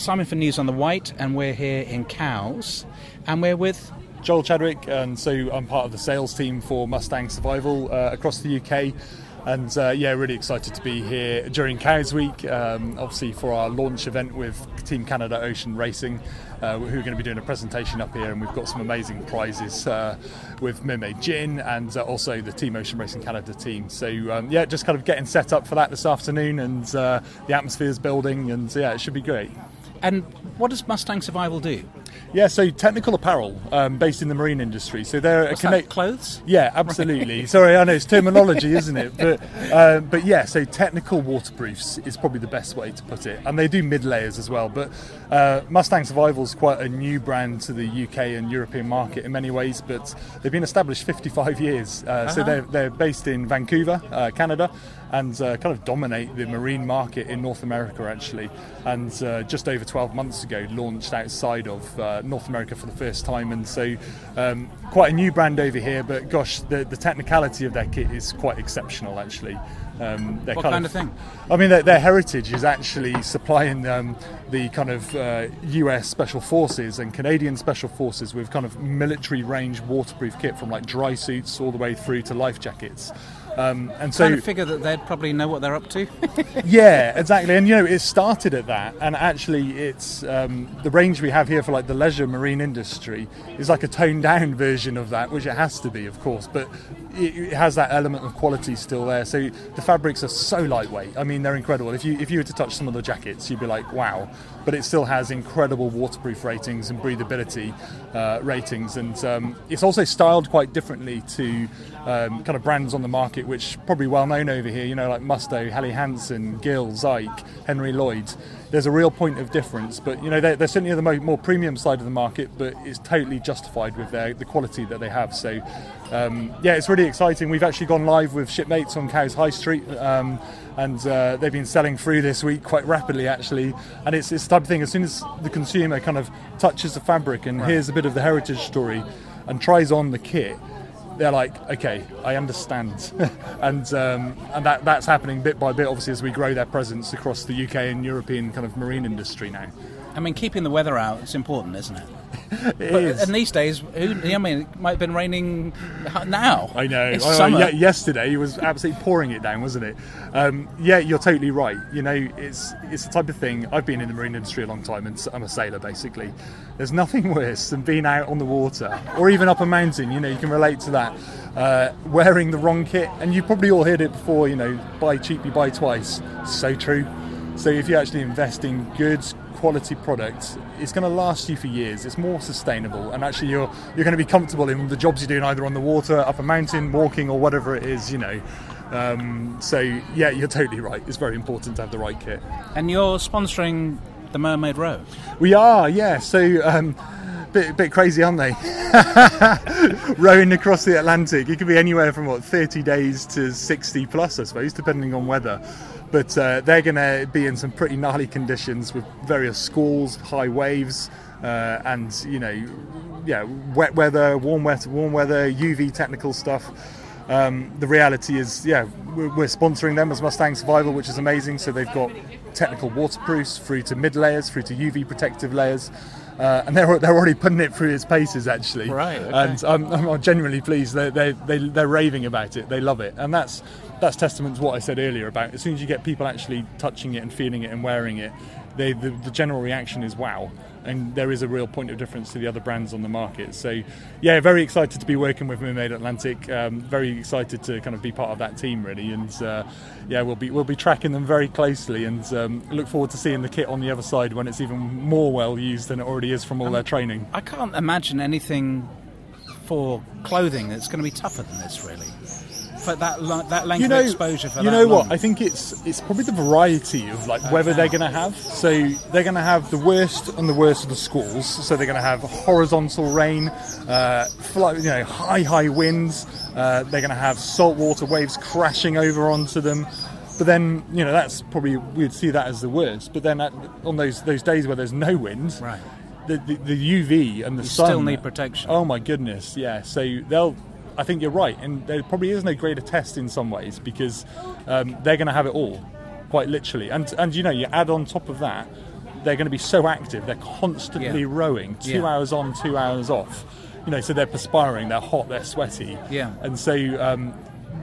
Simon for News on the Wight, and we're here in Cowes, and we're with Joel Chadwick, and so I'm part of the sales team for Mustang Survival uh, across the UK. And uh, yeah, really excited to be here during Cowes Week, um, obviously for our launch event with Team Canada Ocean Racing, uh, who are going to be doing a presentation up here. And we've got some amazing prizes uh, with Mermaid Gin and uh, also the Team Ocean Racing Canada team. So um, yeah, just kind of getting set up for that this afternoon, and uh, the atmosphere's building, and yeah, it should be great. And what does Mustang Survival do? Yeah, so technical apparel um, based in the marine industry. So they're What's connect- that, clothes? Yeah, absolutely. Sorry, I know it's terminology, isn't it? But uh, but yeah, so technical waterproofs is probably the best way to put it, and they do mid layers as well. But uh, Mustang Survival is quite a new brand to the UK and European market in many ways, but they've been established 55 years. Uh, So Uh-huh. they're they're based in Vancouver, uh, Canada, and uh, kind of dominate the marine market in North America actually. And uh, just over 12 months ago, launched outside of uh, North America for the first time, and so um, quite a new brand over here. But gosh, the, the technicality of their kit is quite exceptional actually. Um, What kind of thing? I mean, their, their heritage is actually supplying um, the kind of uh, US Special Forces and Canadian Special Forces with kind of military range waterproof kit from like dry suits all the way through to life jackets. Um, and so kind of figure that they'd probably know what they're up to. yeah, exactly. And you know, it started at that, and actually, it's um, the range we have here for like the leisure marine industry is like a toned down version of that, which it has to be, of course, but it, it has that element of quality still there. So the fabrics are so lightweight. I mean, they're incredible. If you if you were to touch some of the jackets, you'd be like, wow. But it still has incredible waterproof ratings and breathability uh, ratings, and um, it's also styled quite differently to um, kind of brands on the market, which probably well known over here. You know, like Musto, Helly Hansen, Gill, Zhik, Henry Lloyd. There's a real point of difference, but you know they're, they're certainly on the mo- more premium side of the market, but it's totally justified with their the quality that they have. So um, yeah, it's really exciting. We've actually gone live with shipmates on Cowes High Street. Um, and uh, they've been selling through this week quite rapidly, actually. And it's it's the type of thing. As soon as the consumer kind of touches the fabric and hears a bit of the heritage story, and tries on the kit, they're like, okay, I understand, and um, and that that's happening bit by bit, obviously, as we grow their presence across the UK and European kind of marine industry now. I mean, keeping the weather out is important, isn't it? It But, is. and these days, who, I mean, it might have been raining now. I know. It's I- I- summer. ye- yesterday it was absolutely pouring it down, wasn't it? Um, yeah, you're totally right. You know, it's it's the type of thing. I've been in the marine industry a long time, and I'm a sailor basically. There's nothing worse than being out on the water or even up a mountain. You know, you can relate to that. Uh, wearing the wrong kit, and you probably all heard it before. You know, buy cheap, you buy twice. So true. So if you actually invest in good quality products, it's going to last you for years. It's more sustainable, and actually you're you're going to be comfortable in the jobs you're doing, either on the water, up a mountain, walking, or whatever it is. You know. Um, so yeah, you're totally right. It's very important to have the right kit. And you're sponsoring the Mermaid Row. We are, yeah. So. Um, Bit, bit crazy, aren't they? Rowing across the Atlantic. It could be anywhere from what 30 days to 60 plus, I suppose, depending on weather. But uh, they're going to be in some pretty gnarly conditions with various squalls, high waves, uh, and you know, yeah, wet weather, warm weather, warm weather, UV technical stuff. Um, the reality is, yeah, we're, we're sponsoring them as Mustang Survival, which is amazing. So they've got technical waterproofs through to mid layers, through to UV protective layers. Uh, and they're, they're already putting it through its paces actually. Right, okay. And I'm, I'm genuinely pleased. They, they, they, they're raving about it. They love it. And that's, that's testament to what I said earlier about as soon as you get people actually touching it and feeling it and wearing it, they, the, the general reaction is wow. And there is a real point of difference to the other brands on the market. So, yeah, very excited to be working with Mermaid Atlantic. Um, very excited to kind of be part of that team, really. And uh, yeah, we'll be we'll be tracking them very closely, and um, look forward to seeing the kit on the other side when it's even more well used than it already is from all their training. I can't imagine anything for clothing that's going to be tougher than this, really. For that that length you know, of exposure for you that know long. what? I think it's it's probably the variety of like weather they're going to have. So they're going to have the worst and the worst of the squalls. So they're going to have horizontal rain, uh, flo- you know, high high winds. Uh, they're going to have saltwater waves crashing over onto them. But then you know that's probably we'd see that as the worst. But then at, on those those days where there's no wind, Right. the, the, the UV and the You sun still need protection. Oh my goodness, yeah. So they'll. I think you're right, and there probably is no greater test in some ways because um, they're going to have it all, quite literally. And and you know, you add on top of that they're going to be so active. They're constantly Yeah. rowing, two Yeah. hours on, two hours off. You know, so they're perspiring, they're hot, they're sweaty. Yeah. And so um,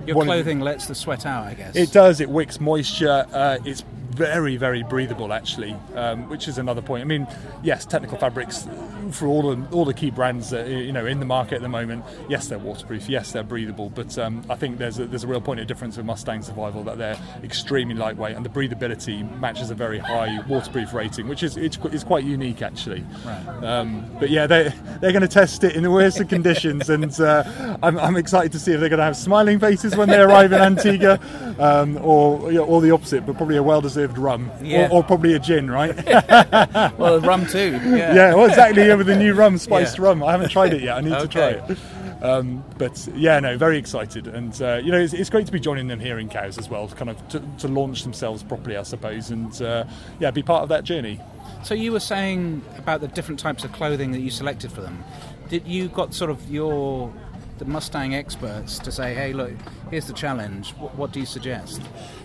Your clothing lets the sweat out, I guess. it does. It wicks moisture. Uh, it's very, very breathable, actually, um, which is another point. I mean, yes, technical fabrics for all the all the key brands that you know in the market at the moment. Yes, they're waterproof. Yes, they're breathable. But um, I think there's a, there's a real point of difference with Mustang Survival that they're extremely lightweight and the breathability matches a very high waterproof rating, which is it's, it's quite unique actually. Right. Um, but yeah, they they're going to test it in the worst of conditions, and uh, I'm, I'm excited to see if they're going to have smiling faces when they arrive in Antigua, um, or you know, or the opposite, but probably a well-deserved rum, Yeah. or, or probably a gin, right? well, rum too. Yeah. yeah, well, exactly. Yeah, with the new rum, spiced Yeah. rum. I haven't tried it yet. I need to try it. Um, but yeah, no, very excited, and uh, you know, it's, it's great to be joining them here in Cowes as well, kind of to, to launch themselves properly, I suppose, and uh, yeah, be part of that journey. So you were saying about the different types of clothing that you selected for them. Did you got sort of your the Mustang experts to say, "Hey, look, here's the challenge. What, what do you suggest?"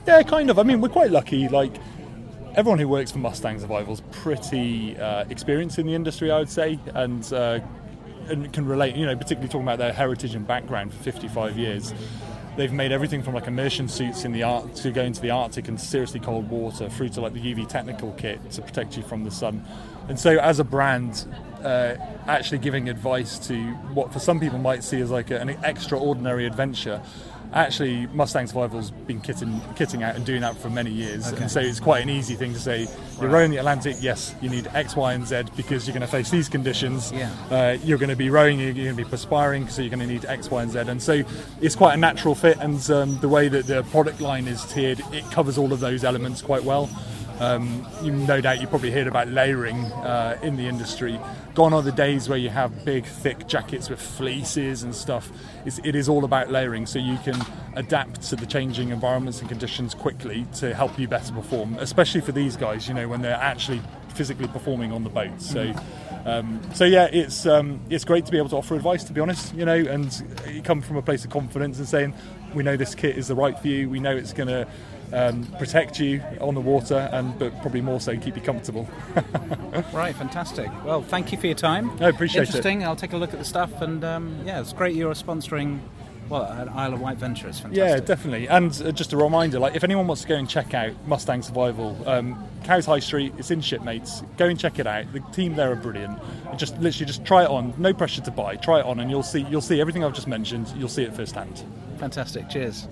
Yeah, kind of. I mean, we're quite lucky. Like everyone who works for Mustang Survival is pretty uh, experienced in the industry, I would say, and uh, and can relate. You know, particularly talking about their heritage and background for 55 years. They've made everything from like immersion suits in the art to go into the Arctic and seriously cold water, through to like the UV technical kit to protect you from the sun. And so, as a brand, uh, actually giving advice to what for some people might see as like a, an extraordinary adventure. Actually, Mustang Survival's been kitting, kitting out and doing that for many years, Okay. and so it's quite an easy thing to say. You're Right. rowing the Atlantic, yes, you need X, Y, and Z because you're going to face these conditions. Yeah. Uh, you're going to be rowing, you're going to be perspiring, so you're going to need X, Y, and Z. And so it's quite a natural fit, and um, the way that the product line is tiered, it covers all of those elements quite well. Um, you no doubt you probably heard about layering uh, in the industry. Gone are the days where you have big, thick jackets with fleeces and stuff. It's, it is all about layering, so you can adapt to the changing environments and conditions quickly to help you better perform. Especially for these guys, you know, when they're actually physically performing on the boat. So, um, so yeah, it's um, it's great to be able to offer advice. To be honest, you know, and you come from a place of confidence and saying, we know this kit is the right for you. We know it's going to um, protect you on the water, and but probably more so keep you comfortable. Right, fantastic. Well, thank you for your time. I appreciate it. Interesting. I'll take a look at the stuff, and um, yeah, it's great you're sponsoring. Well, an Isle of Wight venture is fantastic. Yeah, definitely. And uh, just a reminder, like if anyone wants to go and check out Mustang Survival, um, Cowes High Street, it's in Shipmates. Go and check it out. The team there are brilliant. Just literally just try it on. No pressure to buy. Try it on, and you'll see you'll see everything I've just mentioned. You'll see it firsthand. Fantastic. Cheers.